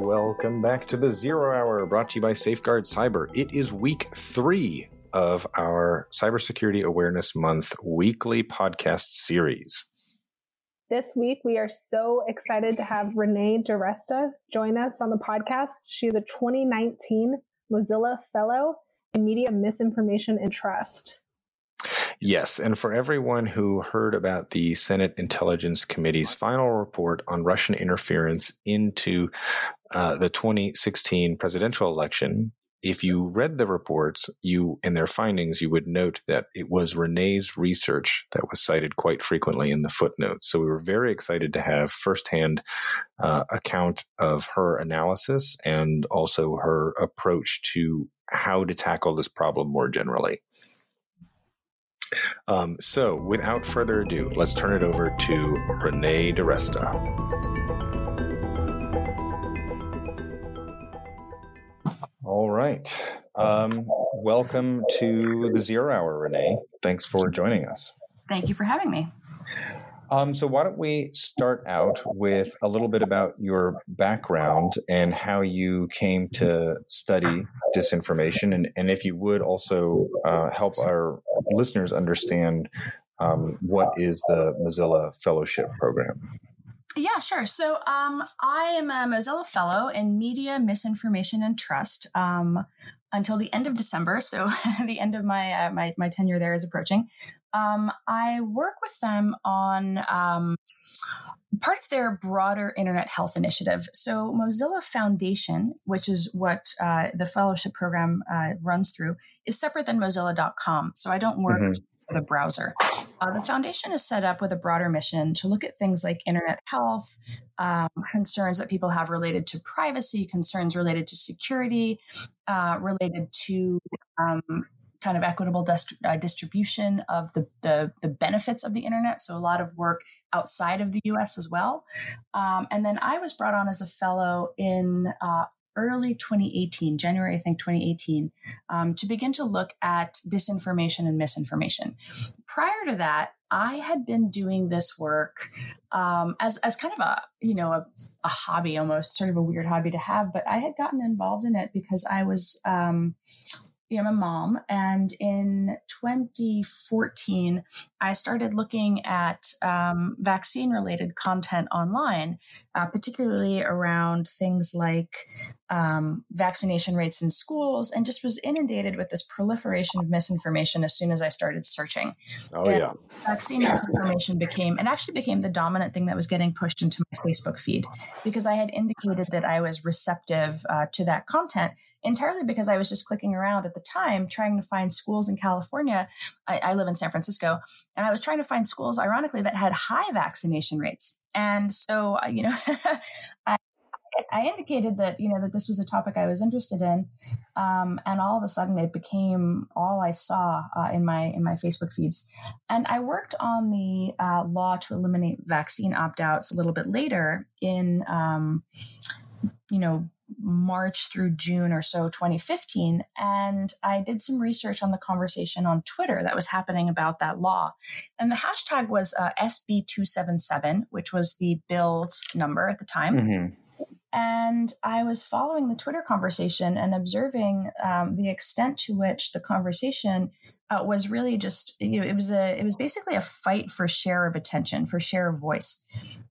Welcome back to the Zero Hour, brought to you by Safeguard Cyber. It is week three of our Cybersecurity Awareness Month weekly podcast series. This week, we are so excited to have Renee DiResta join us on the podcast. She is a 2019 Mozilla Fellow in Media Misinformation and Trust. Yes, and for everyone who heard about the Senate Intelligence Committee's final report on Russian interference into uh, the 2016 presidential election, if you read the reports, you in their findings, you would note that it was Renee's research that was cited quite frequently in the footnotes. So we were very excited to have firsthand uh, account of her analysis and also her approach to how to tackle this problem more generally. Um, so, without further ado, let's turn it over to Renee DiResta. All right. Um, welcome to the Zero Hour, Renee. Thanks for joining us. Thank you for having me. Um, so, why don't we start out with a little bit about your background and how you came to study disinformation? And, and if you would also uh, help our listeners understand um, what is the Mozilla Fellowship Program? Yeah, sure. So um, I am a Mozilla Fellow in Media, Misinformation, and Trust. Um, until the end of December. So the end of my uh, my my tenure there is approaching. Um, I work with them on um, part of their broader internet health initiative. So Mozilla Foundation, which is what uh, the fellowship program uh, runs through, is separate than Mozilla.com. So I don't work. Mm-hmm. The browser. Uh, the foundation is set up with a broader mission to look at things like internet health, um, concerns that people have related to privacy, concerns related to security, uh, related to um, kind of equitable uh, distribution of the, the, the benefits of the internet. So a lot of work outside of the U.S. as well. Um, and then I was brought on as a fellow in uh, early 2018, January, I think 2018, um, to begin to look at disinformation and misinformation. Prior to that, I had been doing this work um, as as kind of a you know a, a, hobby, almost sort of a weird hobby to have. But I had gotten involved in it because I was um, I'm a mom. And in 2014, I started looking at um, vaccine related content online, uh, particularly around things like um, vaccination rates in schools, and just was inundated with this proliferation of misinformation as soon as I started searching. Oh, and yeah. Vaccine misinformation became, and actually became the dominant thing that was getting pushed into my Facebook feed because I had indicated that I was receptive uh, to that content entirely because I was just clicking around at the time trying to find schools in California. I, I, live in San Francisco, and I was trying to find schools, ironically, that had high vaccination rates. And so, uh, you know, I, I indicated that you know that this was a topic I was interested in, um, and all of a sudden it became all I saw uh, in my in my Facebook feeds. And I worked on the uh, law to eliminate vaccine opt outs a little bit later in, um, you know, March through June or so 2015. And I did some research on the conversation on Twitter that was happening about that law. And the hashtag was uh, SB277, which was the bill's number at the time. Mm-hmm. And I was following the Twitter conversation and observing um, the extent to which the conversation uh, was really just you know it was a it was basically a fight for share of attention for share of voice.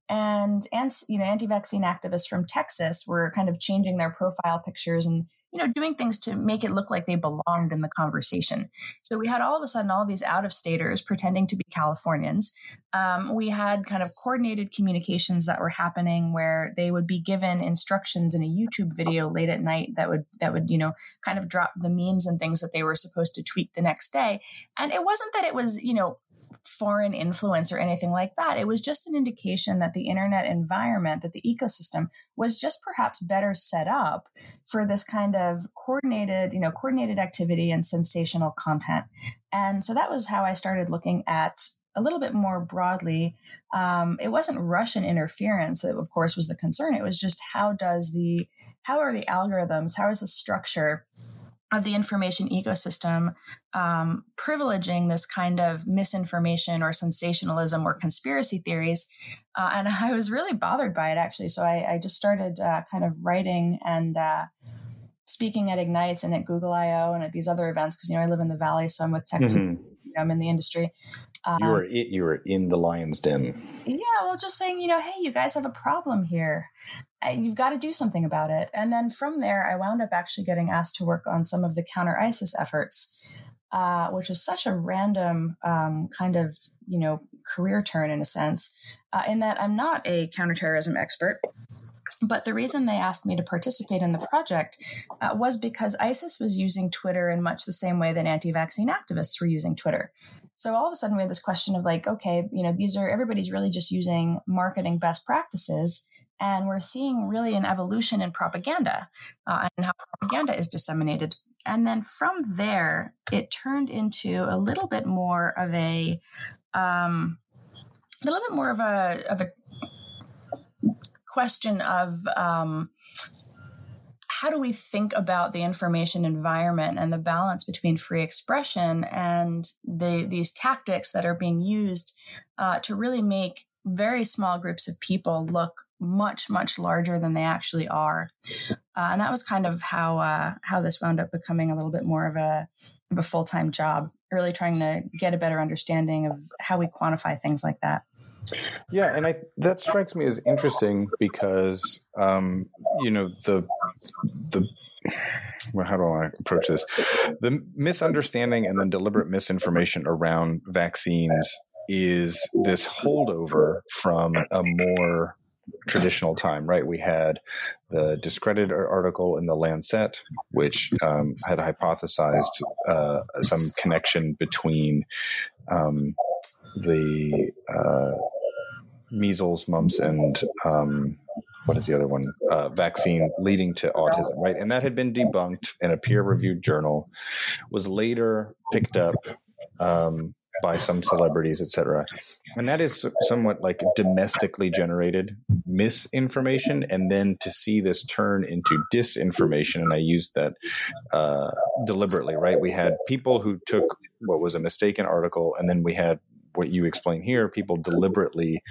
And and you know anti-vaccine activists from Texas were kind of changing their profile pictures and you know doing things to make it look like they belonged in the conversation. So we had all of a sudden all these out of staters pretending to be Californians. Um, we had kind of coordinated communications that were happening where they would be given instructions in a YouTube video late at night that would that would you know kind of drop the memes and things that they were supposed to tweet the next day. And it wasn't that it was you know foreign influence or anything like that. It was just an indication that the internet environment, that the ecosystem was just perhaps better set up for this kind of coordinated, you know, coordinated activity and sensational content. And so that was how I started looking at a little bit more broadly. Um, it wasn't Russian interference that, of course, was the concern. It was just how does the how are the algorithms? How is the structure? Of the information ecosystem um, privileging this kind of misinformation or sensationalism or conspiracy theories. Uh, and I was really bothered by it actually. So I, I just started uh, kind of writing and uh, speaking at Ignites and at Google I/O and at these other events because you know I live in the Valley, so I'm with tech. Mm-hmm. I'm in the industry. Um, you were you were in the lion's den. Yeah, well, just saying, you know, hey, you guys have a problem here. You've got to do something about it. And then from there, I wound up actually getting asked to work on some of the counter ISIS efforts, uh, which is such a random um, kind of you know career turn in a sense, uh, in that I'm not a counterterrorism expert. But the reason they asked me to participate in the project uh, was because ISIS was using Twitter in much the same way that anti vaccine activists were using Twitter. So all of a sudden we had this question of like, okay, you know, these are everybody's really just using marketing best practices. And we're seeing really an evolution in propaganda uh, and how propaganda is disseminated. And then from there, it turned into a little bit more of a, um, a little bit more of a of a question of um, how do we think about the information environment and the balance between free expression and the these tactics that are being used uh, to really make very small groups of people look much much larger than they actually are? Uh, and that was kind of how uh, how this wound up becoming a little bit more of a of a full-time job really trying to get a better understanding of how we quantify things like that yeah, and I that strikes me as interesting because um, you know the the well, how do I approach this? The misunderstanding and then deliberate misinformation around vaccines is this holdover from a more traditional time, right? We had the discredited article in the Lancet, which um, had hypothesized uh, some connection between um, the uh, measles, mumps, and um, what is the other one? Uh, vaccine leading to autism, right? And that had been debunked in a peer-reviewed journal, was later picked up um, by some celebrities, etc. And that is somewhat like domestically generated misinformation, and then to see this turn into disinformation, and I used that uh, deliberately, right? We had people who took what was a mistaken article, and then we had what you explain here, people deliberately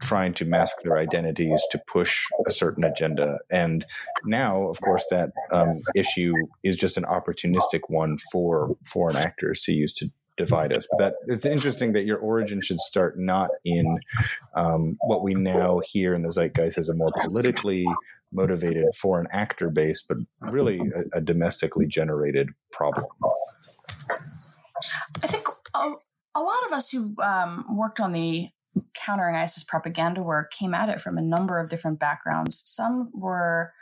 trying to mask their identities to push a certain agenda. And now, of course, that um, issue is just an opportunistic one for foreign actors to use to divide us. But that it's interesting that your origin should start not in um, what we now hear in the zeitgeist as a more politically motivated foreign actor base, but really a, a domestically generated problem. I think um, a lot of us who um, worked on the countering ISIS propaganda work came at it from a number of different backgrounds. Some were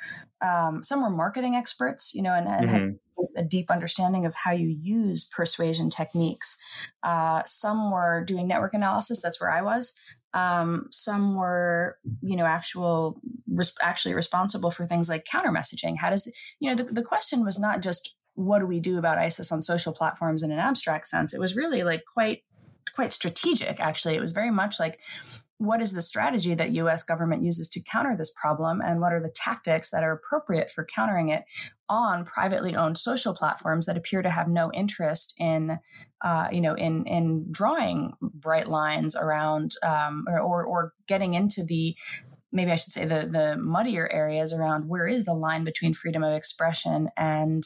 um, some were marketing experts, you know, and, and mm-hmm. had a deep understanding of how you use persuasion techniques. Uh, some were doing network analysis. That's where I was. Um, some were, you know, actual res- actually responsible for things like counter messaging. How does you know the, the question was not just what do we do about ISIS on social platforms in an abstract sense? It was really like quite quite strategic actually it was very much like what is the strategy that us government uses to counter this problem and what are the tactics that are appropriate for countering it on privately owned social platforms that appear to have no interest in uh, you know in in drawing bright lines around um, or, or, or getting into the maybe I should say the the muddier areas around where is the line between freedom of expression and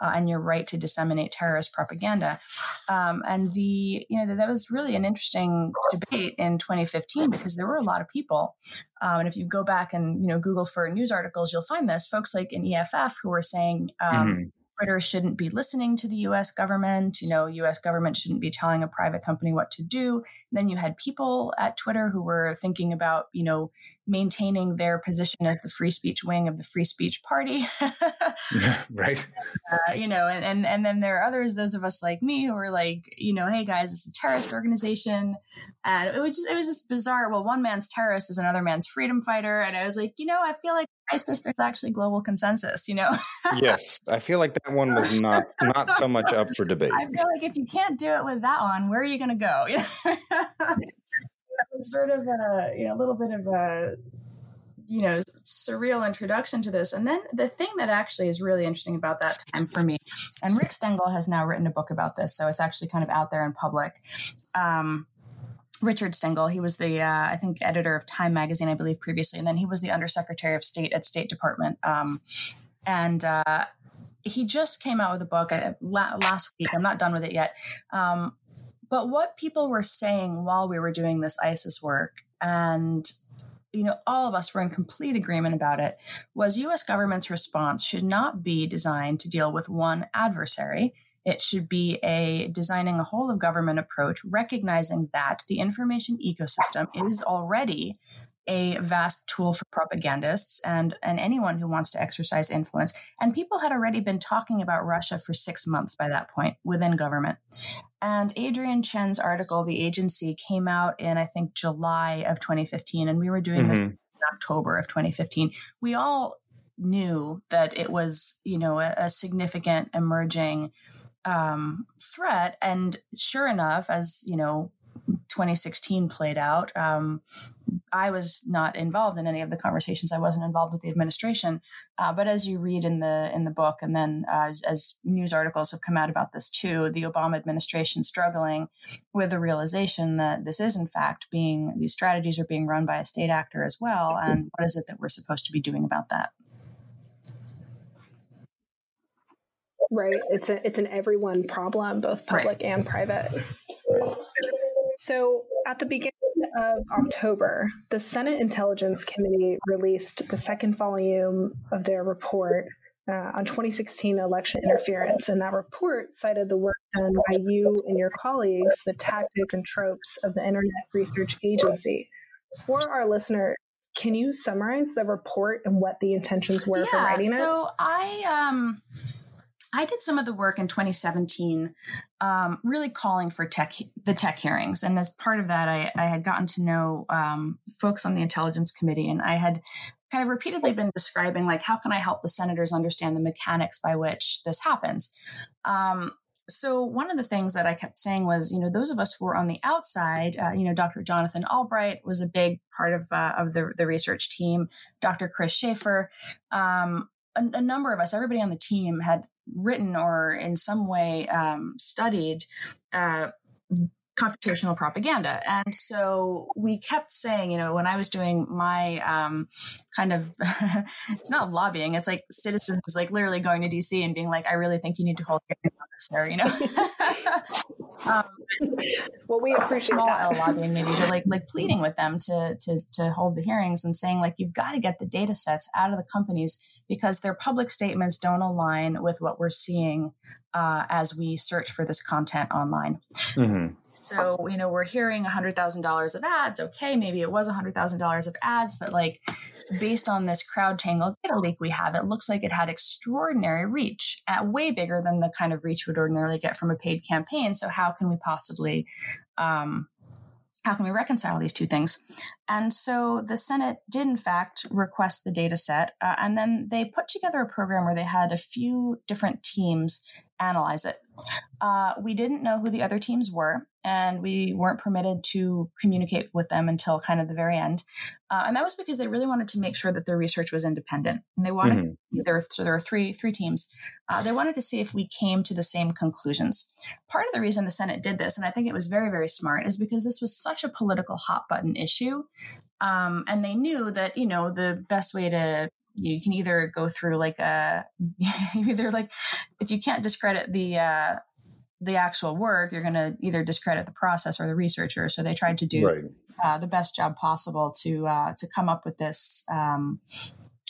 uh, and your right to disseminate terrorist propaganda. Um, and the you know that was really an interesting debate in 2015 because there were a lot of people. Um, and if you go back and you know Google for news articles, you'll find this folks like in EFF who were saying. Um, mm-hmm Twitter shouldn't be listening to the US government. You know, US government shouldn't be telling a private company what to do. then you had people at Twitter who were thinking about, you know, maintaining their position as the free speech wing of the free speech party. right. Uh, you know, and, and and then there are others, those of us like me who are like, you know, hey guys, it's a terrorist organization. And it was just it was just bizarre. Well, one man's terrorist is another man's freedom fighter. And I was like, you know, I feel like ISIS, there's actually global consensus, you know? yes. I feel like that one was not not so much up for debate. I feel like if you can't do it with that one, where are you going to go? was sort of a, you know, a little bit of a, you know surreal introduction to this and then the thing that actually is really interesting about that time for me and rick stengel has now written a book about this so it's actually kind of out there in public um, Richard Stengel. He was the, uh, I think, editor of Time magazine, I believe, previously, and then he was the undersecretary of state at State Department. Um, and uh, he just came out with a book uh, last week. I'm not done with it yet. Um, but what people were saying while we were doing this ISIS work, and you know, all of us were in complete agreement about it, was US government's response should not be designed to deal with one adversary. It should be a designing a whole of government approach, recognizing that the information ecosystem is already a vast tool for propagandists and, and anyone who wants to exercise influence. And people had already been talking about Russia for six months by that point within government. And Adrian Chen's article, The Agency, came out in, I think, July of 2015. And we were doing mm-hmm. this in October of 2015. We all knew that it was, you know, a, a significant emerging um, threat. And sure enough, as, you know, 2016 played out. Um, I was not involved in any of the conversations. I wasn't involved with the administration. Uh, but as you read in the in the book, and then uh, as, as, news articles have come out about this too, the Obama administration struggling with the realization that this is in fact being these strategies are being run by a state actor as well. And what is it that we're supposed to be doing about that? Right. It's a it's an everyone problem, both public right. and private. So, at the beginning of October, the Senate Intelligence Committee released the second volume of their report uh, on 2016 election interference. And that report cited the work done by you and your colleagues, the tactics and tropes of the Internet Research Agency. For our listeners, can you summarize the report and what the intentions were yeah, for writing it? So I um I did some of the work in 2017, um, really calling for tech the tech hearings, and as part of that, I, I had gotten to know um, folks on the intelligence committee, and I had kind of repeatedly been describing like how can I help the senators understand the mechanics by which this happens. Um, so one of the things that I kept saying was, you know, those of us who were on the outside, uh, you know, Dr. Jonathan Albright was a big part of uh, of the the research team. Dr. Kris Shaffer, um, a, a, number of us, everybody on the team had written or in some way um, studied uh, computational propaganda. And so we kept saying, you know, when I was doing my um, kind of, it's not lobbying, it's like citizens like literally going to DC and being like, I really think you need to hold hearings on this, there, you know. um, well, we appreciate small that. L lobbying maybe, but like like pleading with them to to to hold the hearings and saying like you've got to get the data sets out of the companies because their public statements don't align with what we're seeing uh, as we search for this content online. Mm-hmm. So, you know, we're hearing $100,000 of ads. Okay, maybe it was $100,000 of ads, but like based on this CrowdTangle data leak we have, it looks like it had extraordinary reach, at way bigger than the kind of reach we'd ordinarily get from a paid campaign. So, how can we possibly um, how can we reconcile these two things? And so the Senate did, in fact, request the data set. Uh, and then they put together a program where they had a few different teams analyze it. Uh, we didn't know who the other teams were, and we weren't permitted to communicate with them until kind of the very end. Uh, and that was because they really wanted to make sure that their research was independent. And they wanted mm-hmm. there, so there were three three teams. Uh, they wanted to see if we came to the same conclusions. Part of the reason the Senate did this, and I think it was very very smart, is because this was such a political hot button issue. Um, and they knew that you know the best way to you can either go through like a either like if you can't discredit the uh the actual work you're going to either discredit the process or the researcher so they tried to do right. uh, the best job possible to uh, to come up with this um,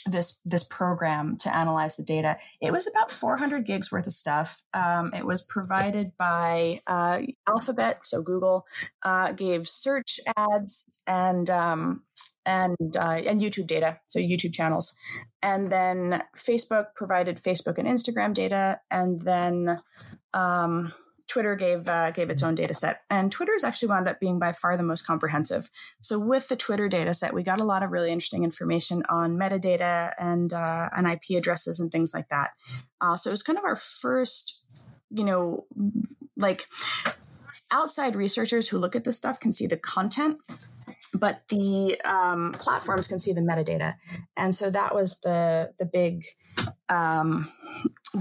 this this program to analyze the data. It was about 400 gigs worth of stuff. Um, it was provided by uh, Alphabet, so Google uh, gave search ads and um, and uh, and YouTube data, so YouTube channels, and then Facebook provided Facebook and Instagram data, and then um, Twitter gave uh, gave its own data set, and Twitter has actually wound up being by far the most comprehensive. So with the Twitter data set, we got a lot of really interesting information on metadata and uh, and IP addresses and things like that. Uh, so it was kind of our first, you know, like outside researchers who look at this stuff can see the content but the um, platforms can see the metadata, and so that was the the big um,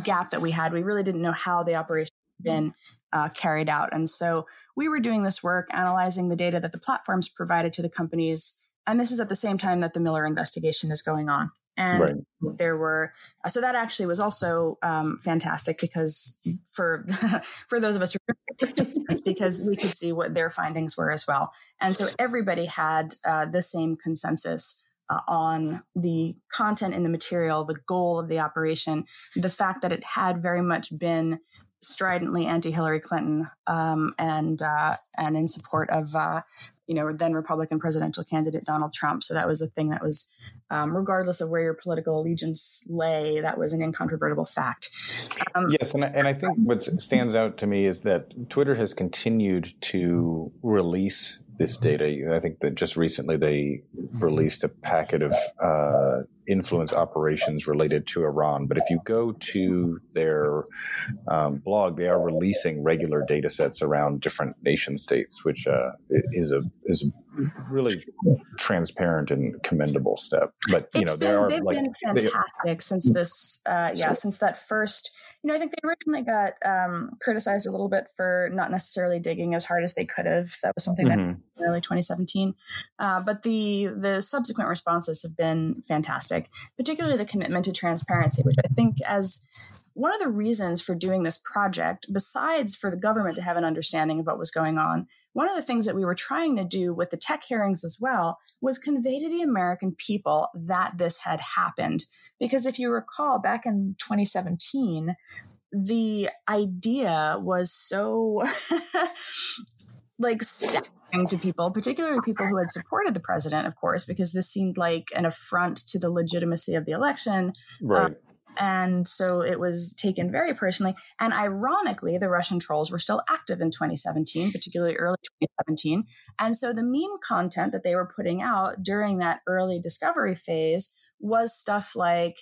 gap that we had. We really didn't know how the operation been uh, carried out, and so we were doing this work analyzing the data that the platforms provided to the companies. And this is at the same time that the Mueller investigation is going on and right. there were so that actually was also um, fantastic because for for those of us because we could see what their findings were as well and so everybody had uh, the same consensus uh, on the content in the material the goal of the operation the fact that it had very much been stridently anti-Hillary Clinton um, and uh, and in support of uh, you know then Republican presidential candidate Donald Trump. So that was a thing that was, um, regardless of where your political allegiance lay, that was an incontrovertible fact. Um, yes, and I, and I think what stands out to me is that Twitter has continued to release this data. I think that just recently they released a packet of uh, influence operations related to Iran. But if you go to their um, blog, they are releasing regular data sets around different nation states, which uh, is a is a really transparent and commendable step. But you it's know, been, they are they've like been fantastic they, since this. Uh, yeah, since that first. You know, I think they originally got um, criticized a little bit for not necessarily digging as hard as they could have. That was something mm-hmm. that early 2017. Uh, but the the subsequent responses have been fantastic, particularly the commitment to transparency, which I think as one of the reasons for doing this project, besides for the government to have an understanding of what was going on, one of the things that we were trying to do with the tech hearings as well was convey to the American people that this had happened. Because if you recall, back in 2017, the idea was so like staggering to people, particularly people who had supported the president, of course, because this seemed like an affront to the legitimacy of the election. Right. Um, and so it was taken very personally. And ironically, the Russian trolls were still active in 2017, particularly early 2017. And so the meme content that they were putting out during that early discovery phase was stuff like,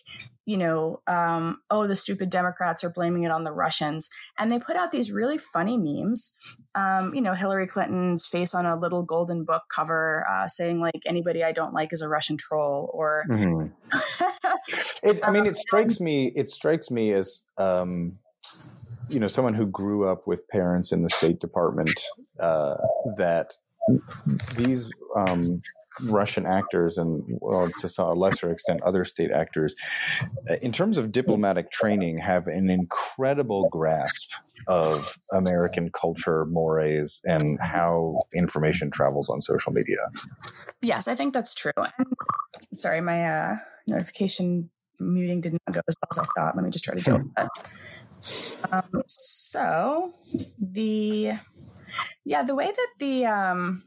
you know, um, oh, the stupid Democrats are blaming it on the Russians. And they put out these really funny memes. Um, you know, Hillary Clinton's face on a little golden book cover uh, saying, like, anybody I don't like is a Russian troll. Or, mm-hmm. it, I mean, it strikes me, it strikes me as, um, you know, someone who grew up with parents in the State Department uh, that these um, Russian actors and, well, to a lesser extent, other state actors, uh, in terms of diplomatic training, have an incredible grasp of American culture, mores, and how information travels on social media. Yes, I think that's true. And, sorry, my uh, notification muting did not go as well as I thought. Let me just try to do that. Um, so the yeah, the way that the um,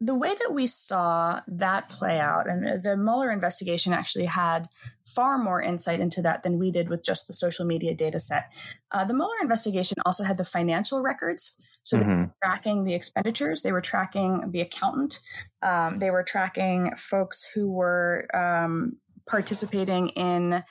the way that we saw that play out, and the Mueller investigation actually had far more insight into that than we did with just the social media data set. Uh, the Mueller investigation also had the financial records. So mm-hmm. they were tracking the expenditures, they were tracking the accountant, um, they were tracking folks who were um, participating in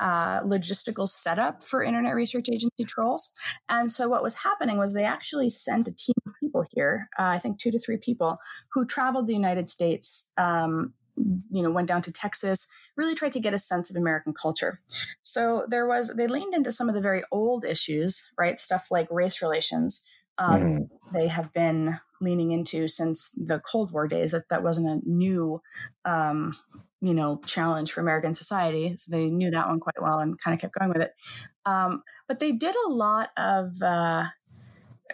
uh, logistical setup for Internet Research Agency trolls. And so what was happening was they actually sent a team of people here, uh, I think two to three people, who traveled the United States. Um, you know, went down to Texas, really tried to get a sense of American culture. So there was, they leaned into some of the very old issues, right? Stuff like race relations. Um, mm. They have been leaning into since the Cold War days. That that wasn't a new um, you know challenge for American society. So they knew that one quite well and kind of kept going with it. Um, but they did a lot of uh,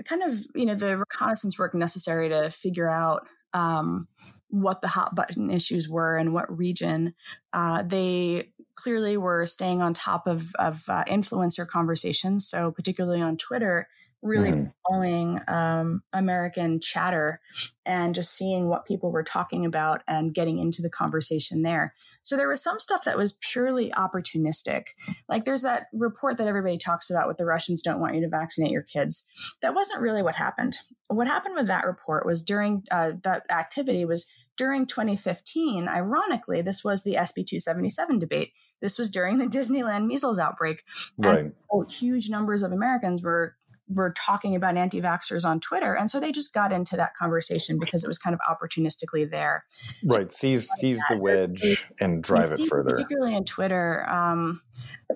kind of you know the reconnaissance work necessary to figure out um, what the hot button issues were and what region. Uh, they clearly were staying on top of, of uh, influencer conversations. So particularly on Twitter, really mm. following um, American chatter and just seeing what people were talking about and getting into the conversation there. So there was some stuff that was purely opportunistic. Like there's that report that everybody talks about with the Russians don't want you to vaccinate your kids. That wasn't really what happened. What happened with that report was during uh, that activity was during 2015. Ironically, this was the SB 277 debate. This was during the Disneyland measles outbreak. Right. And huge numbers of Americans were were talking about anti-vaxxers on Twitter, and so they just got into that conversation because it was kind of opportunistically there. Right, seize seize the wedge and drive it further. Particularly in Twitter, um,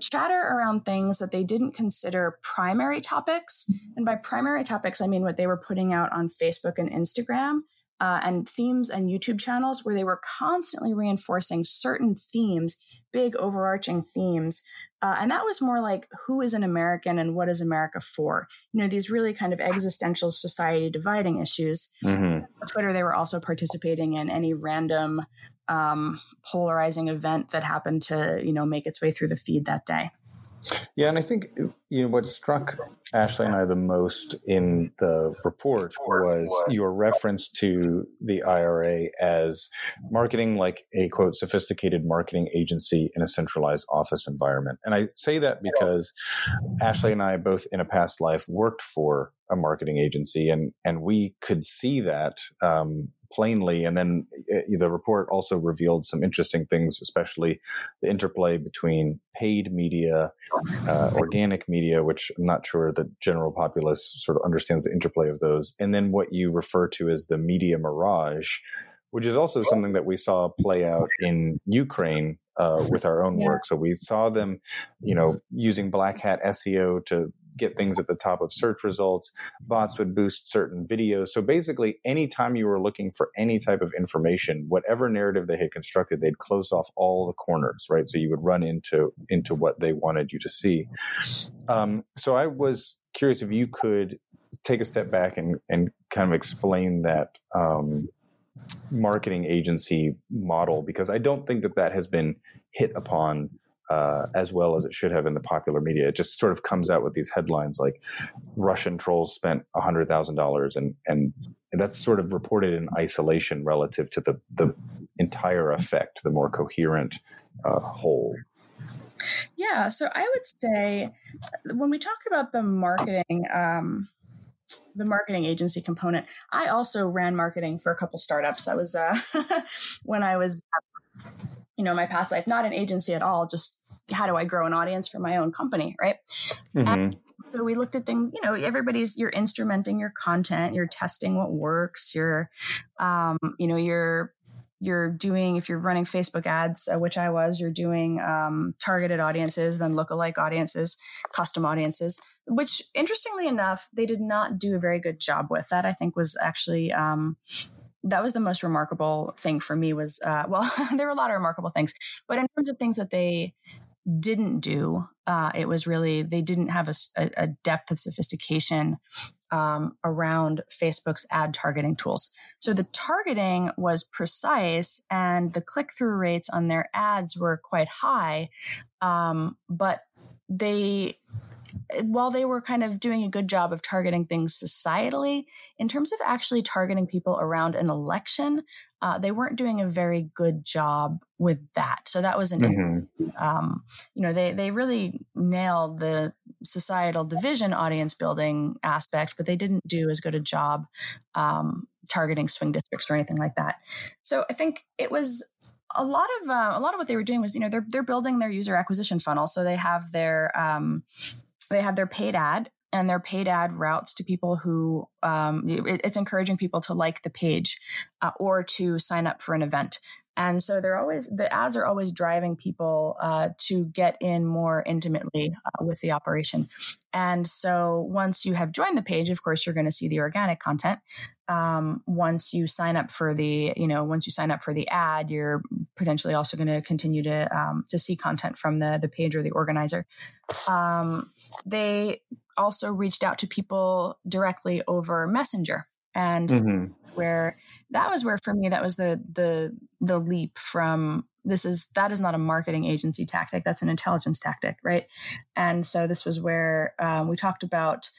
chatter around things that they didn't consider primary topics, and by primary topics, I mean what they were putting out on Facebook and Instagram. Uh, and themes and YouTube channels where they were constantly reinforcing certain themes, big overarching themes uh, and that was more like who is an American and what is America for? You know, these really kind of existential society dividing issues. Mm-hmm. Twitter, they were also participating in any random um, polarizing event that happened to, you know, make its way through the feed that day. Yeah, and I think you know what struck Ashley and I the most in the report was your reference to the IRA as marketing like a quote sophisticated marketing agency in a centralized office environment. And I say that because Ashley and I both in a past life worked for a marketing agency and and we could see that um, plainly. And then eh, the report also revealed some interesting things, especially the interplay between paid media, uh, organic media, which I'm not sure the general populace sort of understands the interplay of those, and then what you refer to as the media mirage. Which is also something that we saw play out in Ukraine uh, with our own work. So we saw them, you know, using black hat SEO to get things at the top of search results. Bots would boost certain videos. So basically, anytime you were looking for any type of information, whatever narrative they had constructed, they'd close off all the corners, right? So you would run into into what they wanted you to see. Um, so I was curious if you could take a step back and and kind of explain that. Um, marketing agency model because I don't think that that has been hit upon uh, as well as it should have in the popular media. It just sort of comes out with these headlines like Russian trolls spent hundred thousand dollars, and and that's sort of reported in isolation relative to the the entire effect, the more coherent uh, whole. Yeah, so I would say when we talk about the marketing. Um, the marketing agency component. I also ran marketing for a couple startups. That was uh, when I was, you know, my past life, not an agency at all, just how do I grow an audience for my own company, right? Mm-hmm. so we looked at things, you know, everybody's you're instrumenting your content, you're testing what works, you're um, you know, you're you're doing if you're running facebook ads uh, which i was you're doing um, targeted audiences then lookalike audiences custom audiences which interestingly enough they did not do a very good job with that i think was actually um, that was the most remarkable thing for me was uh, well there were a lot of remarkable things but in terms of things that they didn't do. Uh, it was really, they didn't have a, a depth of sophistication um, around Facebook's ad targeting tools. So the targeting was precise and the click through rates on their ads were quite high. Um, but they, while they were kind of doing a good job of targeting things societally, in terms of actually targeting people around an election, uh, they weren't doing a very good job with that. So that was an, mm-hmm. um, you know, they they really nailed the societal division audience building aspect, but they didn't do as good a job um, targeting swing districts or anything like that. So I think it was a lot of uh, a lot of what they were doing was you know they're they're building their user acquisition funnel so they have their um, they have their paid ad and their paid ad routes to people who um, it, it's encouraging people to like the page uh, or to sign up for an event. And so they're always the ads are always driving people uh, to get in more intimately uh, with the operation. And so once you have joined the page of course you're going to see the organic content um, once you sign up for the you know once you sign up for the ad you're potentially also going to continue to um, to see content from the the page or the organizer um, they also reached out to people directly over messenger and mm-hmm. where that was where for me that was the the the leap from this is that is not a marketing agency tactic that's an intelligence tactic right and so this was where um, we talked about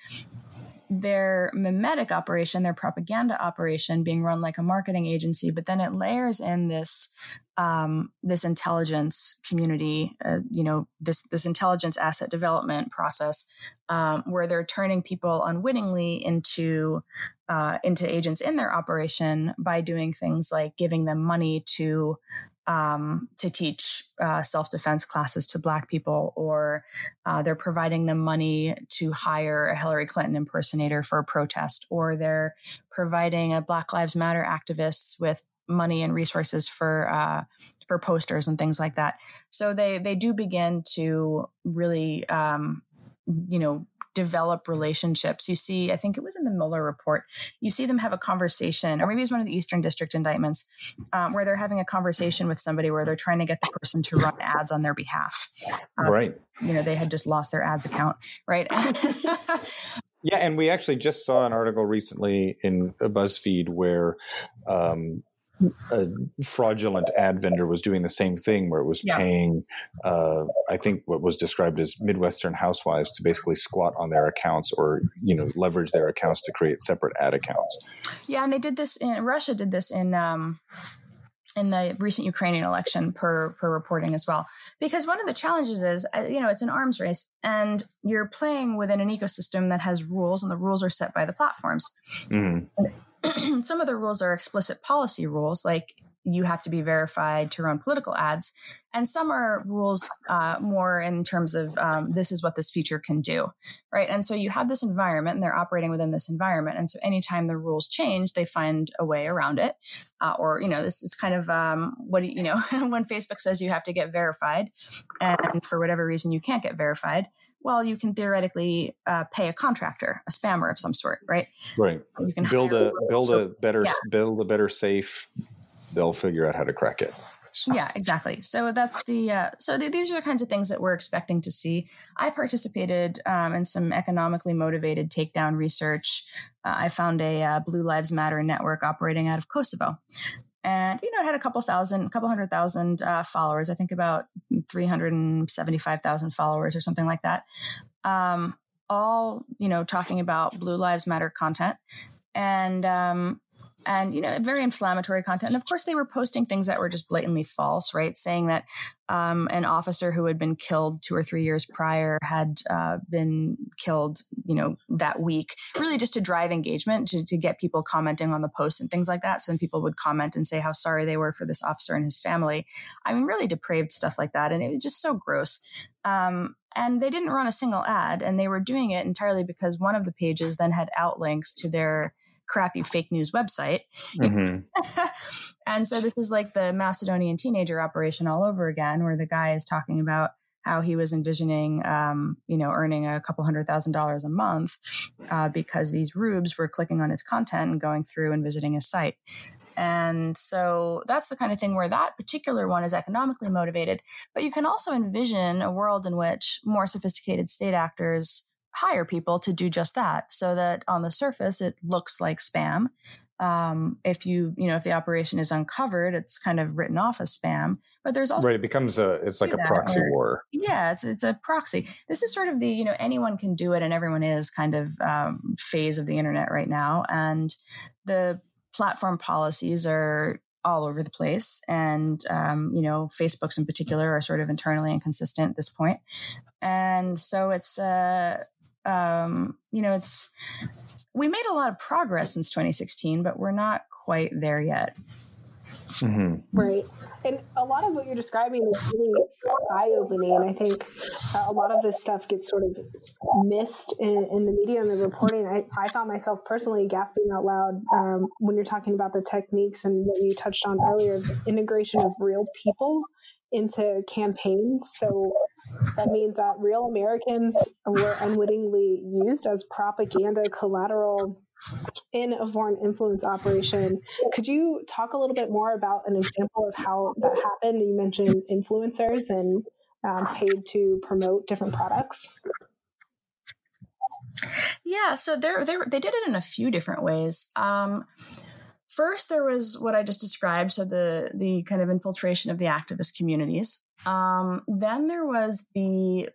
their memetic operation, their propaganda operation being run like a marketing agency, but then it layers in this um, this intelligence community, uh, you know, this this intelligence asset development process, um, where they're turning people unwittingly into uh, into agents in their operation by doing things like giving them money to um, to teach uh, self defense classes to Black people, or uh, they're providing them money to hire a Hillary Clinton impersonator for a protest, or they're providing a Black Lives Matter activists with money and resources for uh, for posters and things like that. So they they do begin to really um, you know develop relationships. You see, I think it was in the Mueller report, you see them have a conversation, or maybe it's one of the Eastern District indictments, um, where they're having a conversation with somebody where they're trying to get the person to run ads on their behalf. Um, right. You know, they had just lost their ads account, right? yeah, and we actually just saw an article recently in BuzzFeed where um, a fraudulent ad vendor was doing the same thing where it was yeah. paying uh, i think what was described as midwestern housewives to basically squat on their accounts or you know leverage their accounts to create separate ad accounts yeah and they did this in russia did this in um, in the recent Ukrainian election per per reporting as well. Because one of the challenges is, uh, you know, it's an arms race, and you're playing within an ecosystem that has rules, and the rules are set by the platforms. Mm. some of the rules are explicit policy rules, like you have to be verified to run political ads. And some are rules uh, more in terms of um, this is what this feature can do, right? And so you have this environment and they're operating within this environment. And so anytime the rules change, they find a way around it. Uh, or, you know, this is kind of um, what, you know, when Facebook says you have to get verified and for whatever reason you can't get verified, well, you can theoretically uh, pay a contractor, a spammer of some sort, right? Right. You can build a build so, a better yeah. build a better safe. They'll figure out how to crack it. Yeah, exactly. So that's the uh, so th- these are the kinds of things that we're expecting to see. I participated um, in some economically motivated takedown research. Uh, I found a uh, Blue Lives Matter network operating out of Kosovo, and you know it had a couple thousand a couple hundred thousand uh, followers i think about 375000 followers or something like that. Um, all you know talking about blue lives matter content. And um, and you know very inflammatory content. And of course they were posting things that were just blatantly false right? Saying that um, an officer who had been killed two or three years prior had uh, been killed you know that week really just to drive engagement to, to get people commenting on the post and things like that. So then people would comment and say how sorry they were for this officer and his family. I mean really depraved stuff like that and it was just so gross. Um, and they didn't run a single ad and they were doing it entirely because one of the pages then had outlinks to their crappy fake news website. Mm-hmm. and so this is like the Macedonian teenager operation all over again, where the guy is talking about how he was envisioning, um, you know, earning a couple hundred thousand dollars a month uh, because these rubes were clicking on his content and going through and visiting his site. And so that's the kind of thing where that particular one is economically motivated. But you can also envision a world in which more sophisticated state actors hire people to do just that so that on the surface it looks like spam. Um, if you you know if the operation is uncovered it's kind of written off as spam but there's also right it becomes a it's like a proxy war. Yeah it's it's a proxy. This is sort of the you know anyone can do it and everyone is kind of um, phase of the internet right now and the platform policies are all over the place and um, you know facebook's in particular are sort of internally inconsistent at this point. And so it's uh um, you know, it's we made a lot of progress since 2016, but we're not quite there yet. Mm-hmm. Right. And a lot of what you're describing is really eye opening. And I think a lot of this stuff gets sort of missed in, in the media and the reporting. I, I found myself personally gasping out loud um, when you're talking about the techniques and what you touched on earlier the integration of real people into campaigns. So that means that real Americans were unwittingly used as propaganda collateral in a foreign influence operation. Could you talk a little bit more about an example of how that happened? You mentioned influencers and um, paid to promote different products. Yeah, so they they did it in a few different ways. Um, First, there was what I just described, so the the kind of infiltration of the activist communities. Um, then there was the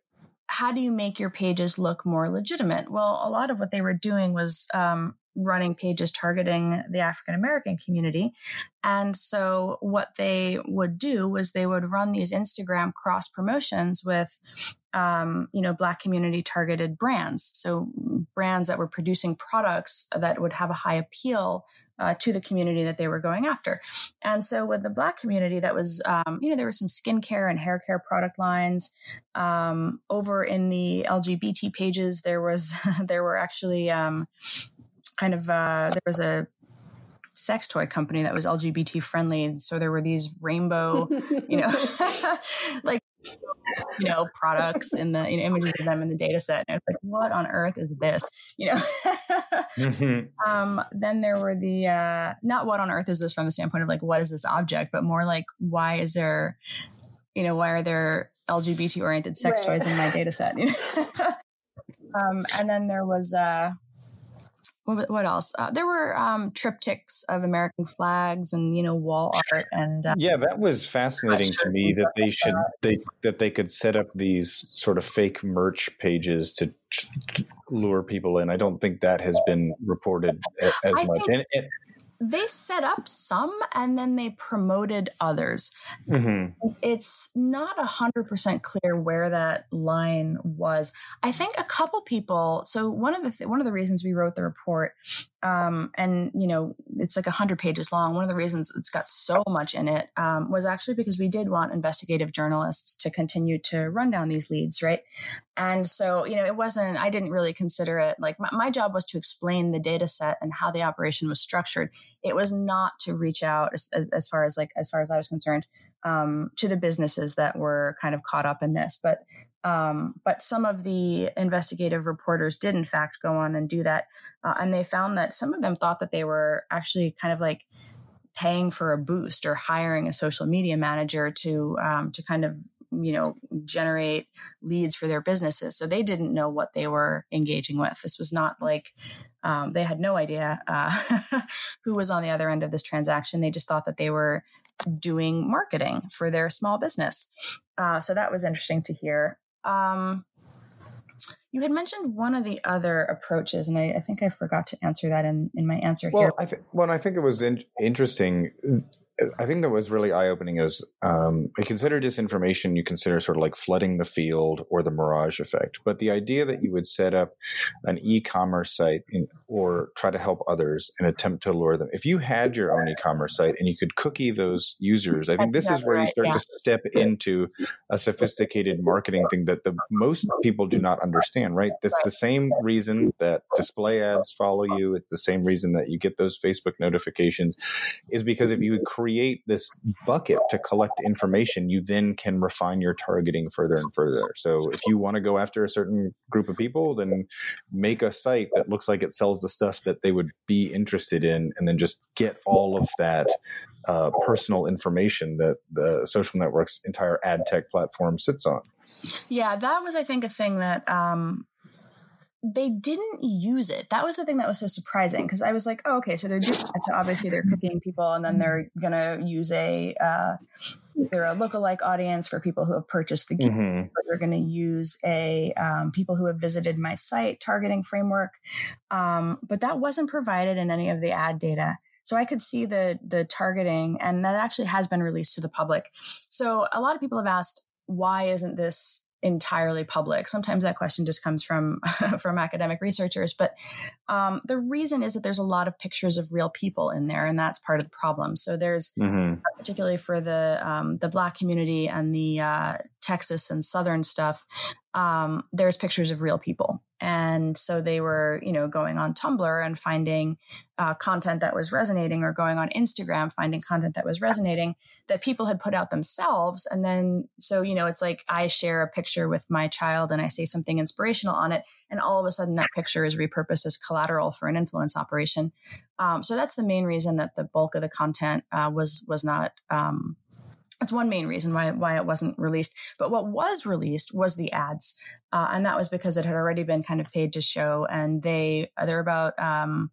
how do you make your pages look more legitimate? Well, a lot of what they were doing was um, running pages targeting the African American community. And so what they would do was they would run these Instagram cross promotions with um, you know, black community targeted brands. So brands that were producing products that would have a high appeal uh, to the community that they were going after. And so with the black community, that was, um, you know, there were some skincare and hair care product lines. Um, over in the LGBT pages, there was, there were actually um, kind of, uh, there was a sex toy company that was LGBT friendly. and So there were these rainbow, you know, like you know, products in the you know, images of them in the data set. And it's like, what on earth is this? You know. mm-hmm. um, then there were the uh, not what on earth is this from the standpoint of like what is this object, but more like why is there, you know, why are there LGBT oriented sex right. toys in my data set? um, and then there was uh, what, what else? Uh, there were um, triptychs of American flags and you know wall art and uh, yeah, that was fascinating to me that they should they that they could set up these sort of fake merch pages to lure people in. I don't think that has been reported as I much. And, and, they set up some and then they promoted others. Mm-hmm. It's not a hundred percent clear where that line was. I think a couple people. So one of the th- one of the reasons we wrote the report um, and you know it's like a hundred pages long. One of the reasons it's got so much in it um, was actually because we did want investigative journalists to continue to run down these leads, right? And so you know it wasn't. I didn't really consider it like my, my job was to explain the data set and how the operation was structured. It was not to reach out as, as, as far as like as far as I was concerned um, to the businesses that were kind of caught up in this. But um, but some of the investigative reporters did, in fact, go on and do that. Uh, and they found that some of them thought that they were actually kind of like paying for a boost or hiring a social media manager to um, to kind of you know generate leads for their businesses. So they didn't know what they were engaging with. This was not like um, they had no idea uh, who was on the other end of this transaction. They just thought that they were doing marketing for their small business. Uh, so that was interesting to hear. Um, you had mentioned one of the other approaches, and I, I, think I forgot to answer that in, in my answer well, here. I th- well, I think it was in- interesting I think that was really eye opening. Is um, consider disinformation, you consider sort of like flooding the field or the mirage effect. But the idea that you would set up an e commerce site in, or try to help others and attempt to lure them. If you had your own e commerce site and you could cookie those users, I think this is where you start yeah. to step into a sophisticated marketing thing that the most people do not understand, right? That's the same reason that display ads follow you. It's the same reason that you get those Facebook notifications, is because if you create create this bucket to collect information, you then can refine your targeting further and further. So if you want to go after a certain group of people, then make a site that looks like it sells the stuff that they would be interested in, and then just get all of that uh, personal information that the social network's entire ad tech platform sits on. Yeah, that was, I think, a thing that um, they didn't use it. That was the thing that was so surprising because I was like, oh, okay, so they're doing it. So obviously they're cooking people and then they're gonna use a uh, they're a lookalike audience for people who have purchased the game. Mm-hmm. But they're gonna use a um, people who have visited my site targeting framework. Um, but that wasn't provided in any of the ad data. So I could see the the targeting, and that actually has been released to the public. So a lot of people have asked, why isn't this entirely public. Sometimes that question just comes from from academic researchers, but um, the reason is that there's a lot of pictures of real people in there, and that's part of the problem. So there's mm-hmm. particularly for the um, the Black community and the uh, Texas and Southern stuff, um, there's pictures of real people. And so they were, you know, going on Tumblr and finding uh, content that was resonating, or going on Instagram, finding content that was resonating that people had put out themselves. And then, so, you know, it's like I share a picture with my child and I say something inspirational on it. And all of a sudden that picture is repurposed as collateral for an influence operation. Um, so that's the main reason that the bulk of the content uh, was, was not, um, that's one main reason why why it wasn't released. But what was released was the ads, uh, and that was because it had already been kind of paid to show, and they they're about um,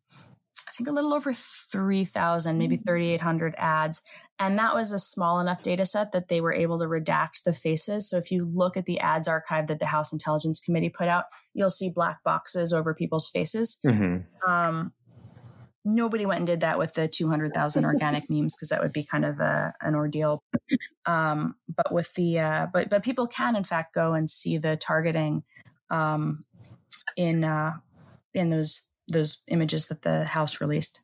I think a little over three thousand, maybe mm. thirty eight hundred ads, and that was a small enough data set that they were able to redact the faces. So if you look at the ads archive that the House Intelligence Committee put out, you'll see black boxes over people's faces. Mm-hmm. Um, nobody went and did that with the 200,000 organic memes because that would be kind of a, an ordeal. Um, but with the uh, but but people can in fact go and see the targeting um, in uh, in those those images that the house released.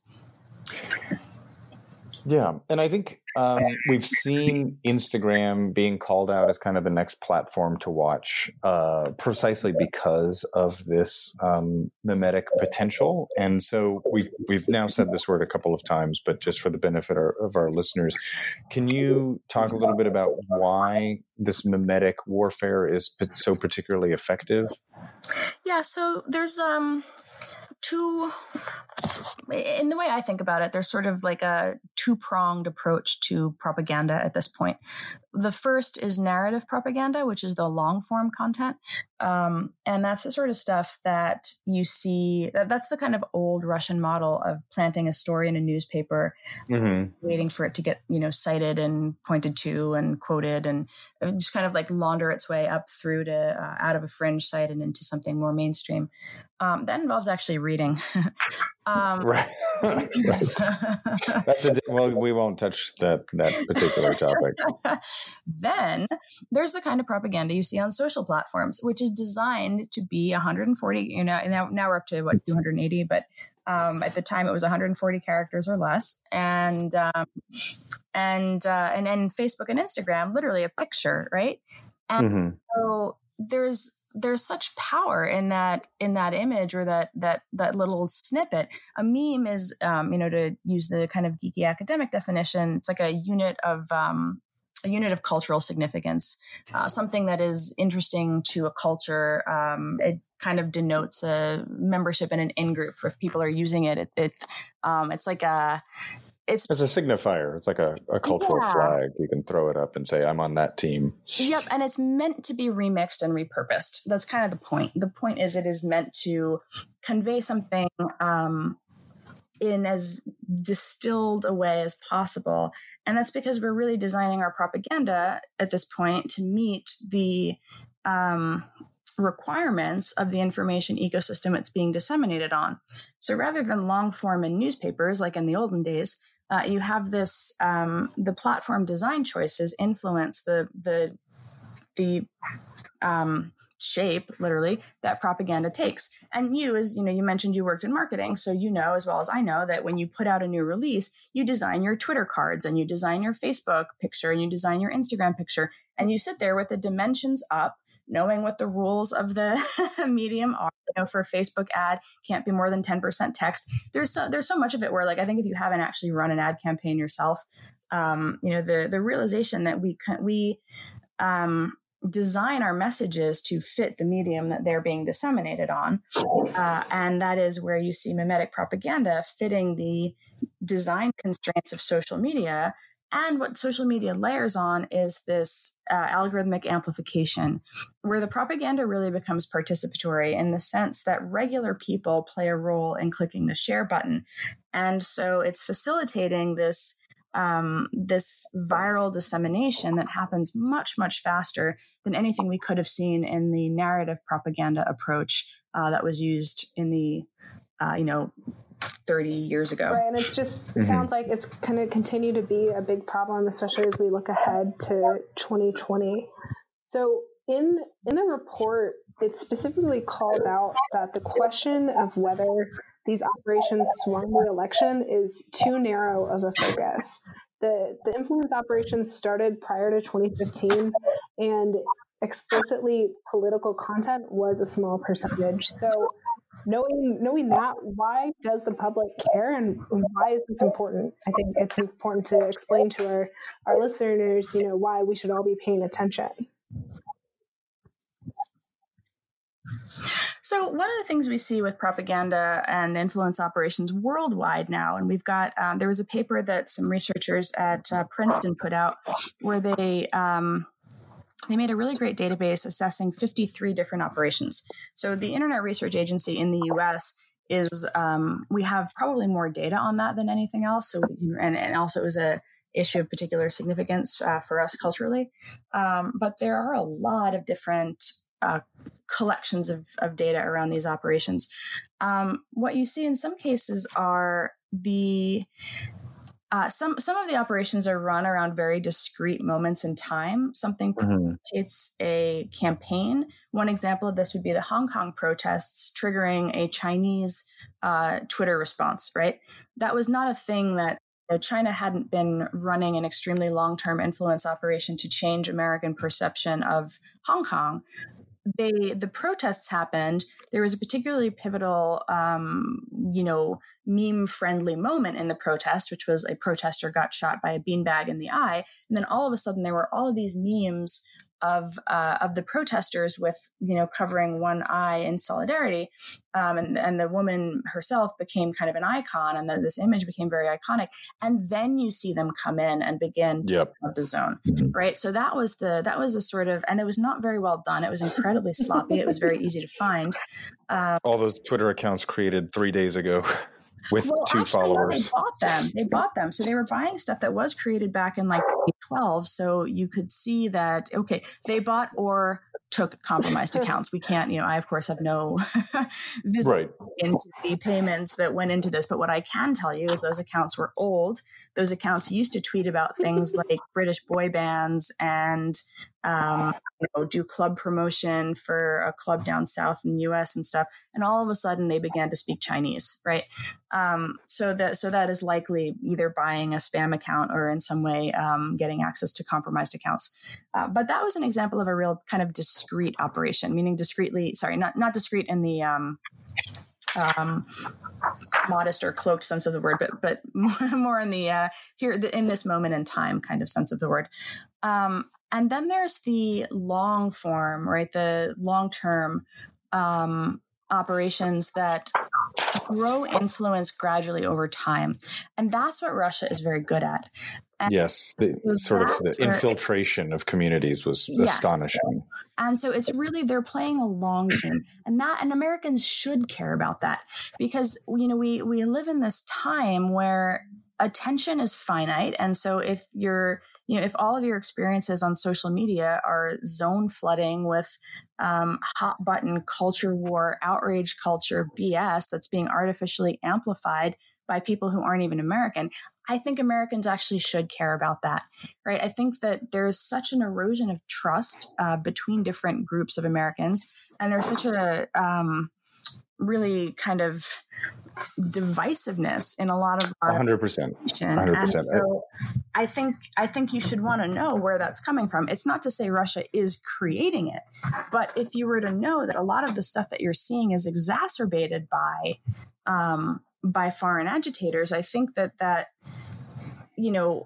Yeah, and I think um, we've seen Instagram being called out as kind of the next platform to watch, uh, precisely because of this um, memetic potential. And so we've we've now said this word a couple of times, but just for the benefit of our listeners, can you talk a little bit about why this memetic warfare is so particularly effective? Yeah, so there's um two in the way I think about it, there's sort of like a two pronged approach to propaganda at this point. The first is narrative propaganda, which is the long form content. Um, and that's the sort of stuff that you see. That, that's the kind of old Russian model of planting a story in a newspaper, mm-hmm. waiting for it to get, you know, cited and pointed to and quoted and just kind of like launder its way up through to uh, out of a fringe site and into something more mainstream. Um, that involves actually reading. um, right. That's a, well, we won't touch that that particular topic. Then there's the kind of propaganda you see on social platforms, which is designed to be 140. You know, now now we're up to what 280, but um, at the time it was 140 characters or less, and um, and uh, and and Facebook and Instagram, literally a picture, right? And mm-hmm. so there's there's such power in that in that image or that that that little snippet a meme is um, you know to use the kind of geeky academic definition it's like a unit of um, a unit of cultural significance uh, something that is interesting to a culture um, it kind of denotes a membership in an in group if people are using it it, it um, it's like a it's it's a signifier. It's like a, a cultural yeah. flag. You can throw it up and say, I'm on that team. Yep. And it's meant to be remixed and repurposed. That's kind of the point. The point is it is meant to convey something um, in as distilled a way as possible. And that's because we're really designing our propaganda at this point to meet the um, requirements of the information ecosystem it's being disseminated on. So rather than long form in newspapers like in the olden days, uh, you have this um, the platform design choices influence the the the um, shape literally that propaganda takes and you as you know you mentioned you worked in marketing so you know as well as i know that when you put out a new release you design your twitter cards and you design your facebook picture and you design your instagram picture and you sit there with the dimensions up knowing what the rules of the medium are. You know, for a Facebook ad, can't be more than 10% text. There's so there's so much of it where like I think if you haven't actually run an ad campaign yourself, um, you know, the the realization that we can we um, design our messages to fit the medium that they're being disseminated on. Uh, and that is where you see memetic propaganda fitting the design constraints of social media and what social media layers on is this uh, algorithmic amplification, where the propaganda really becomes participatory in the sense that regular people play a role in clicking the share button. And so it's facilitating this. Um, this viral dissemination that happens much, much faster than anything we could have seen in the narrative propaganda approach uh, that was used in the, uh, you know, 30 years ago. Right. And it just mm-hmm. sounds like it's going to continue to be a big problem, especially as we look ahead to 2020. So in in the report, it specifically calls out that the question of whether these operations swung the election is too narrow of a focus. The the influence operations started prior to 2015 and explicitly political content was a small percentage. So knowing knowing that why does the public care and why is this important i think it's important to explain to our our listeners you know why we should all be paying attention so one of the things we see with propaganda and influence operations worldwide now, and we've got um, there was a paper that some researchers at uh, Princeton put out where they um, they made a really great database assessing 53 different operations. So the Internet Research Agency in the US is um, we have probably more data on that than anything else. So and, and also it was a issue of particular significance uh, for us culturally. Um, but there are a lot of different uh, collections of, of data around these operations. Um, what you see in some cases are the uh, some some of the operations are run around very discrete moments in time. Something mm-hmm. it's a campaign. One example of this would be the Hong Kong protests triggering a Chinese uh, Twitter response. Right, that was not a thing that China hadn't been running an extremely long term influence operation to change American perception of Hong Kong they the protests happened there was a particularly pivotal um, you know meme friendly moment in the protest which was a protester got shot by a beanbag in the eye and then all of a sudden there were all of these memes of uh, of the protesters with you know covering one eye in solidarity, um, and and the woman herself became kind of an icon, and then this image became very iconic. And then you see them come in and begin yep. the zone, mm-hmm. right? So that was the that was a sort of, and it was not very well done. It was incredibly sloppy. It was very easy to find. Uh, All those Twitter accounts created three days ago. with well, two actually, followers. they bought them. They bought them. So they were buying stuff that was created back in like 2012. So you could see that, okay, they bought or took compromised accounts. We can't, you know, I of course have no visibility right. into the payments that went into this. But what I can tell you is those accounts were old. Those accounts used to tweet about things like British boy bands and um, you know, do club promotion for a club down south in the U.S. and stuff. And all of a sudden, they began to speak Chinese, right? Um, so that so that is likely either buying a spam account or in some way um, getting access to compromised accounts. Uh, but that was an example of a real kind of discrete operation, meaning discreetly. Sorry, not not discrete in the um, um, modest or cloaked sense of the word, but but more, more in the uh, here in this moment in time kind of sense of the word. Um, and then there's the long form, right? The long term um, operations that grow influence gradually over time. And that's what Russia is very good at. And yes, the sort of the infiltration of communities was yes. astonishing. And so it's really they're playing a long game, and that and Americans should care about that because you know we we live in this time where attention is finite, and so if you're you know, if all of your experiences on social media are zone flooding with um, hot button culture war, outrage culture, BS that's being artificially amplified by people who aren't even American, I think Americans actually should care about that, right? I think that there's such an erosion of trust uh, between different groups of Americans, and there's such a um, really kind of divisiveness in a lot of our 100% 100% so i think i think you should want to know where that's coming from. It's not to say russia is creating it but if you were to know that a lot of the stuff that you're seeing is exacerbated by um, by foreign agitators i think that that you know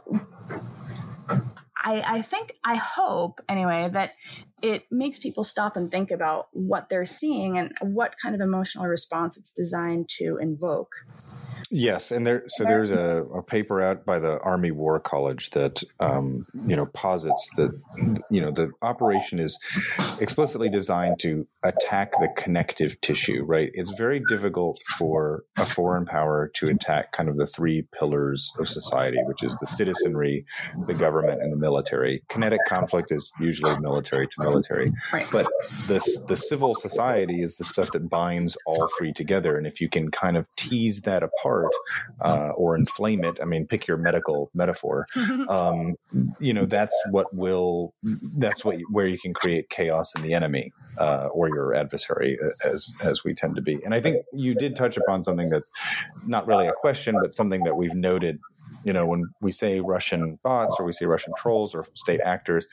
I, I think, I hope anyway, that it makes people stop and think about what they're seeing and what kind of emotional response it's designed to invoke. Yes, and there so there's a, a, paper out by the Army War College that um, you know posits that you know the operation is explicitly designed to attack the connective tissue. Right, it's very difficult for a foreign power to attack kind of the three pillars of society, which is the citizenry, the government, and the military. Kinetic conflict is usually military to military, but the the civil society is the stuff that binds all three together. And if you can kind of tease that apart uh, or inflame it. I mean, pick your medical metaphor. Um, you know, that's what will, that's what, where you can create chaos in the enemy uh, or your adversary uh, as, as we tend to be. And I think you did touch upon something that's not really a question, but something that we've noted you know, when we say Russian bots or we say Russian trolls or state actors,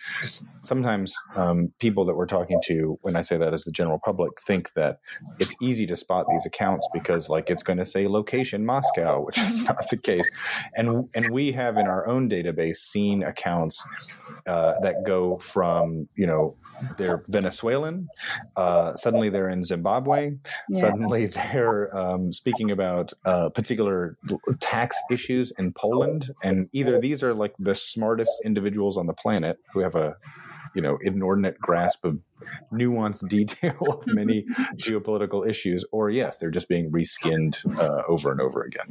sometimes um, people that we're talking to, when I say that as the general public, think that it's easy to spot these accounts because, like, it's going to say location Moscow, which is not the case. And and we have in our own database seen accounts uh, that go from you know they're Venezuelan, uh, suddenly they're in Zimbabwe, yeah. suddenly they're um, speaking about uh, particular tax issues in Poland, and either these are like the smartest individuals on the planet who have a you know inordinate grasp of nuanced detail of many geopolitical issues or yes they're just being reskinned uh, over and over again.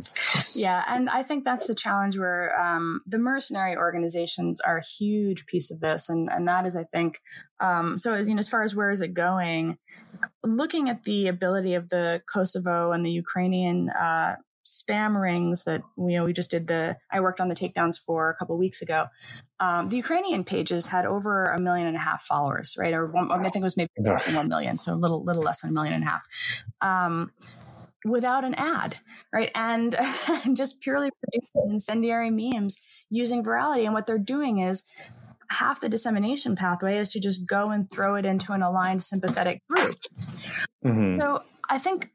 Yeah and i think that's the challenge where um, the mercenary organizations are a huge piece of this and and that is i think um, so you know as far as where is it going looking at the ability of the kosovo and the ukrainian uh, spam rings that you know we just did the I worked on the takedowns for a couple weeks ago. Um, the Ukrainian pages had over a million and a half followers, right? Or one, I think it was maybe one million, so a little little less than a million and a half. Um, without an ad, right? And just purely producing incendiary memes using virality. And what they're doing is half the dissemination pathway is to just go and throw it into an aligned sympathetic group. Mm-hmm. So I think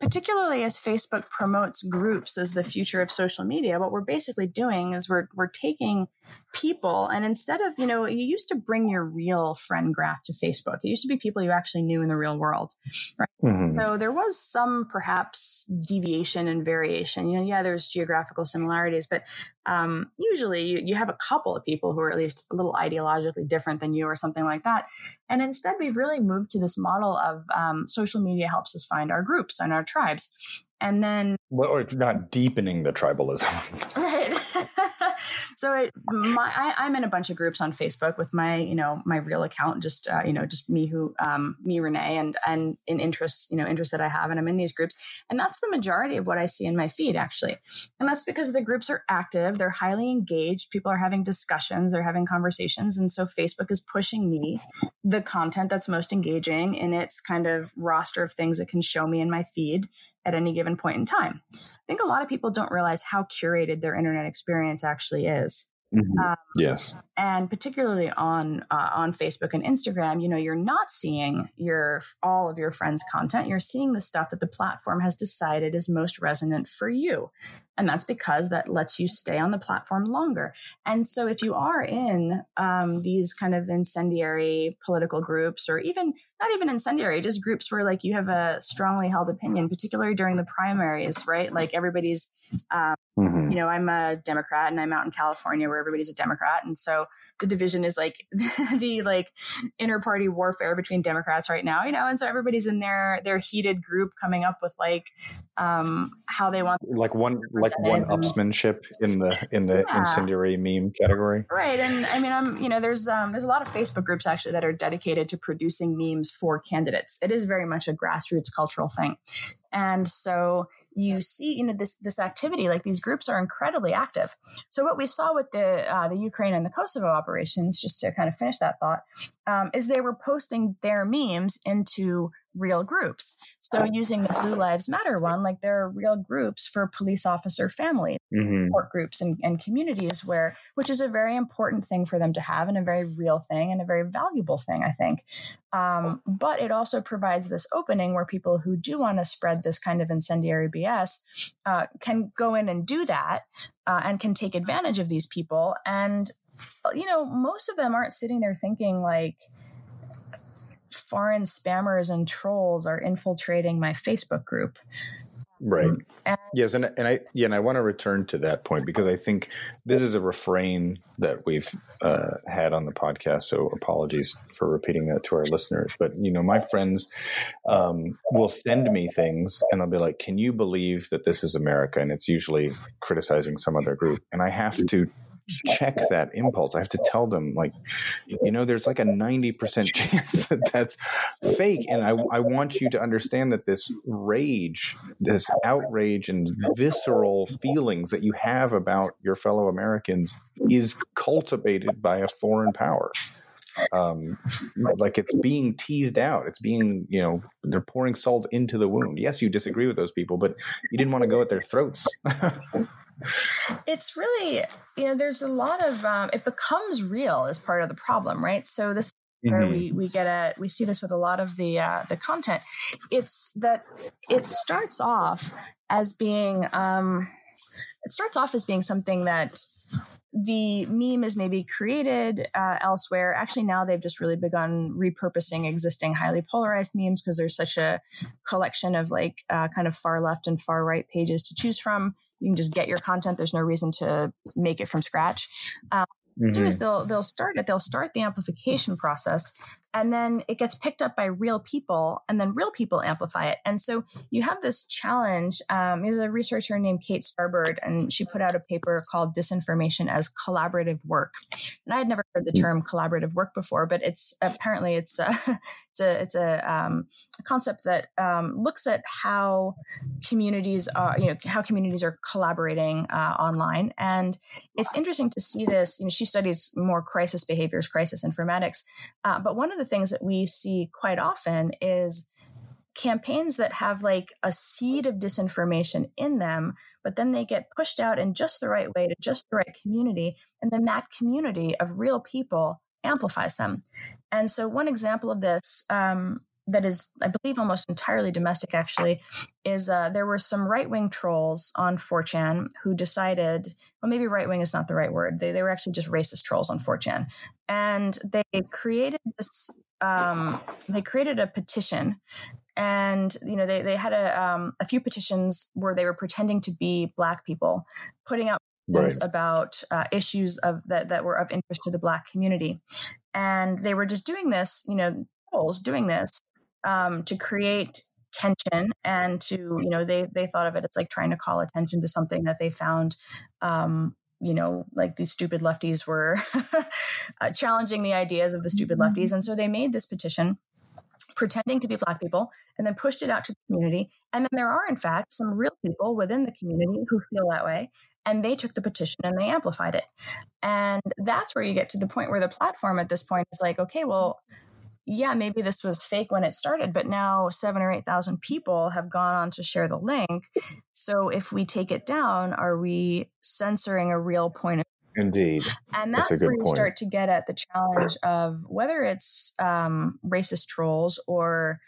particularly as Facebook promotes groups as the future of social media, what we're basically doing is we're we're taking people and instead of, you know, you used to bring your real friend graph to Facebook. It used to be people you actually knew in the real world. Right. Mm-hmm. So there was some perhaps deviation and variation. You know, yeah, there's geographical similarities, but um, usually you, you have a couple of people who are at least a little ideologically different than you or something like that. And instead, we've really moved to this model of um, social media helps us find our groups and our tribes. And then, well, or if not deepening the tribalism, right? so it, my, I, am in a bunch of groups on Facebook with my, you know, my real account, just, uh, you know, just me who, um, me, Renee, and, and in interests, you know, interests that I have. And I'm in these groups. And that's the majority of what I see in my feed, actually. And that's because the groups are active. They're highly engaged. People are having discussions. They're having conversations. And so Facebook is pushing me the content that's most engaging in its kind of roster of things it can show me in my feed at any given point in time. I think a lot of people don't realize how curated their internet experience actually is. Mm-hmm. Um, yes, and particularly on uh, on Facebook and Instagram, you know, you're not seeing your all of your friends' content. You're seeing the stuff that the platform has decided is most resonant for you, and that's because that lets you stay on the platform longer. And so, if you are in um, these kind of incendiary political groups, or even not even incendiary, just groups where like you have a strongly held opinion, particularly during the primaries, right? Like everybody's um, Mm-hmm. You know, I'm a Democrat and I'm out in California where everybody's a Democrat. And so the division is like the like inter party warfare between Democrats right now, you know, and so everybody's in their their heated group coming up with like um how they want like one like one upsmanship in the in the yeah. incendiary meme category. Right. And I mean I'm you know, there's um there's a lot of Facebook groups actually that are dedicated to producing memes for candidates. It is very much a grassroots cultural thing. And so you see, you know, this this activity, like these groups are incredibly active. So what we saw with the uh, the Ukraine and the Kosovo operations, just to kind of finish that thought, um, is they were posting their memes into real groups. So using the Blue Lives Matter one, like there are real groups for police officer families, mm-hmm. support groups and, and communities where, which is a very important thing for them to have and a very real thing and a very valuable thing, I think. Um, but it also provides this opening where people who do want to spread this kind of incendiary BS uh, can go in and do that uh, and can take advantage of these people. And, you know, most of them aren't sitting there thinking like, foreign spammers and trolls are infiltrating my Facebook group. Right. Um, and, yes, and and I yeah, and I want to return to that point because I think this is a refrain that we've uh, had on the podcast. So apologies for repeating that to our listeners. But you know, my friends um, will send me things, and they'll be like, "Can you believe that this is America?" And it's usually criticizing some other group, and I have to check that impulse. I have to tell them, like, you know, there's like a 90% chance that that's fake. And I, I want you to understand that this rage, this outrage and visceral feelings that you have about your fellow Americans is cultivated by a foreign power. Um, like it's being teased out. It's being, you know, they're pouring salt into the wound. Yes, you disagree with those people, but you didn't want to go at their throats. it's really you know there's a lot of um, it becomes real as part of the problem right so this mm-hmm. where we we get a we see this with a lot of the uh, the content it's that it starts off as being um it starts off as being something that the meme is maybe created uh, elsewhere. Actually, now they've just really begun repurposing existing highly polarized memes because there's such a collection of like uh, kind of far left and far right pages to choose from. You can just get your content. There's no reason to make it from scratch. Um, mm-hmm. do is they'll they'll start it. They'll start the amplification process and then it gets picked up by real people and then real people amplify it. And so you have this challenge um, there's a researcher named kate starbird and she put out a paper called disinformation as collaborative work. And i had never heard the term collaborative work before but it's apparently it's a it's a it's a, um, a concept that um, looks at how communities are you know how communities are collaborating uh, online. And it's interesting to see this you know she studies more crisis behaviors crisis informatics uh, but one of the things that we see quite often is campaigns that have like a seed of disinformation in them, but then they get pushed out in just the right way to just the right community. And then that community of real people amplifies them. And so, one example of this um, that is, I believe, almost entirely domestic actually, is uh, there were some right wing trolls on 4chan who decided, well, maybe right wing is not the right word. They, they were actually just racist trolls on 4chan. And they created this, um, they created a petition. And you know they, they had a um, a few petitions where they were pretending to be black people, putting out right. about uh, issues of that that were of interest to the black community, and they were just doing this, you know, trolls doing this um, to create tension and to you know they they thought of it as like trying to call attention to something that they found um, you know like these stupid lefties were uh, challenging the ideas of the stupid mm-hmm. lefties. And so they made this petition pretending to be black people and then pushed it out to the community. And then there are in fact some real people within the community who feel that way. And they took the petition and they amplified it. And that's where you get to the point where the platform at this point is like okay well yeah, maybe this was fake when it started, but now seven or 8,000 people have gone on to share the link. So if we take it down, are we censoring a real point of Indeed. And that's, that's where you point. start to get at the challenge of whether it's um, racist trolls or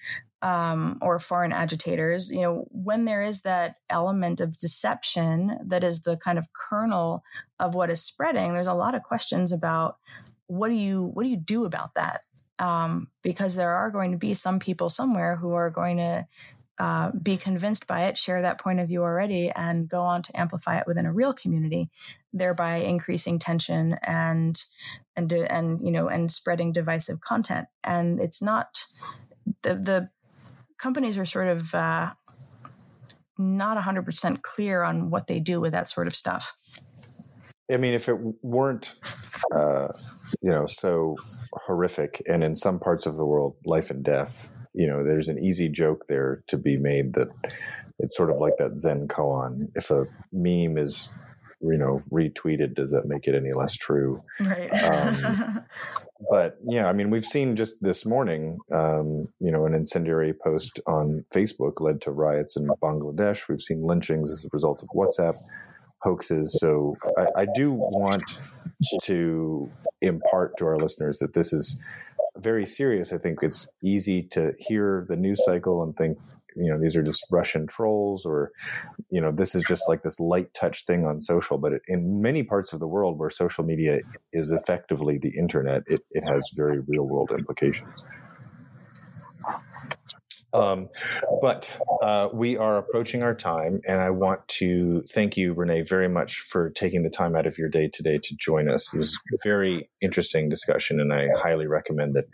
um, or foreign agitators, you know, when there is that element of deception that is the kind of kernel of what is spreading, there's a lot of questions about what do you what do you do about that? Um, because there are going to be some people somewhere who are going to uh, be convinced by it, share that point of view already, and go on to amplify it within a real community, thereby increasing tension and and and you know and spreading divisive content. And it's not the the companies are sort of uh, not 100% clear on what they do with that sort of stuff. I mean, if it weren't, uh, you know, so horrific, and in some parts of the world, life and death, you know, there's an easy joke there to be made that it's sort of like that Zen koan. If a meme is, you know, retweeted, does that make it any less true? Right. Um, but yeah, I mean, we've seen just this morning, um, you know, an incendiary post on Facebook led to riots in Bangladesh. We've seen lynchings as a result of WhatsApp hoaxes. So I, I, do want to impart to our listeners that this is very serious. I think it's easy to hear the news cycle and think, you know, these are just Russian trolls or, you know, this is just like this light touch thing on social. But in many parts of the world where social media is effectively the internet, it, it has very real world implications. Um, but uh, we are approaching our time, and I want to thank you, Renee, very much for taking the time out of your day today to join us. It was a very interesting discussion, and I highly recommend that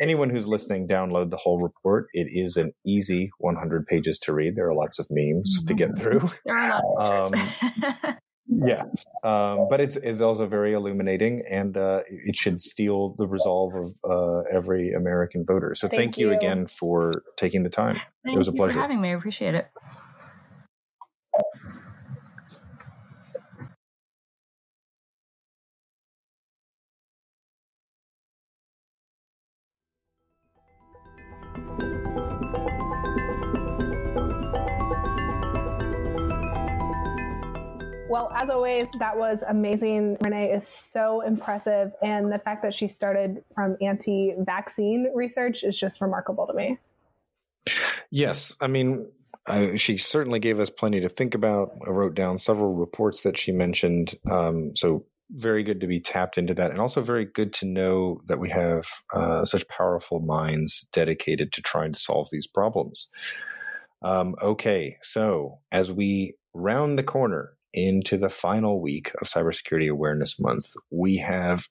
anyone who's listening download the whole report. It is an easy 100 pages to read. There are lots of memes mm-hmm. to get through. There are a lot of um, yes, um, but it's, it's also very illuminating, and uh, it should steel the resolve of uh, every American voter. So thank, thank you. you. again for taking the time. Thank it was a pleasure having me. I appreciate it. Well, as always, that was amazing. Renee is so impressive. And the fact that she started from anti vaccine research is just remarkable to me. Yes. I mean, I, she certainly gave us plenty to think about. I wrote down several reports that she mentioned. Um, so, very good to be tapped into that. And also, very good to know that we have uh, such powerful minds dedicated to trying to solve these problems. Um, okay. So, as we round the corner into the final week of Cybersecurity Awareness Month, we have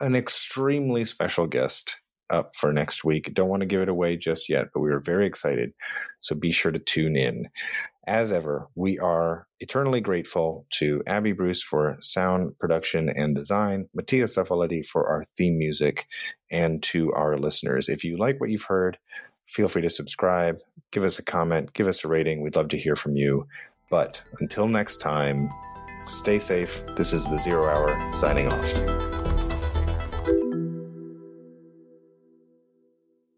an extremely special guest up for next week. Don't want to give it away just yet, but we are very excited. So be sure to tune in. As ever, we are eternally grateful to Abby Bruce for sound production and design, Mattia Zuffoletti for our theme music, and to our listeners. If you like what you've heard, feel free to subscribe, give us a comment, give us a rating. We'd love to hear from you. But until next time, stay safe. This is the Zero Hour signing off.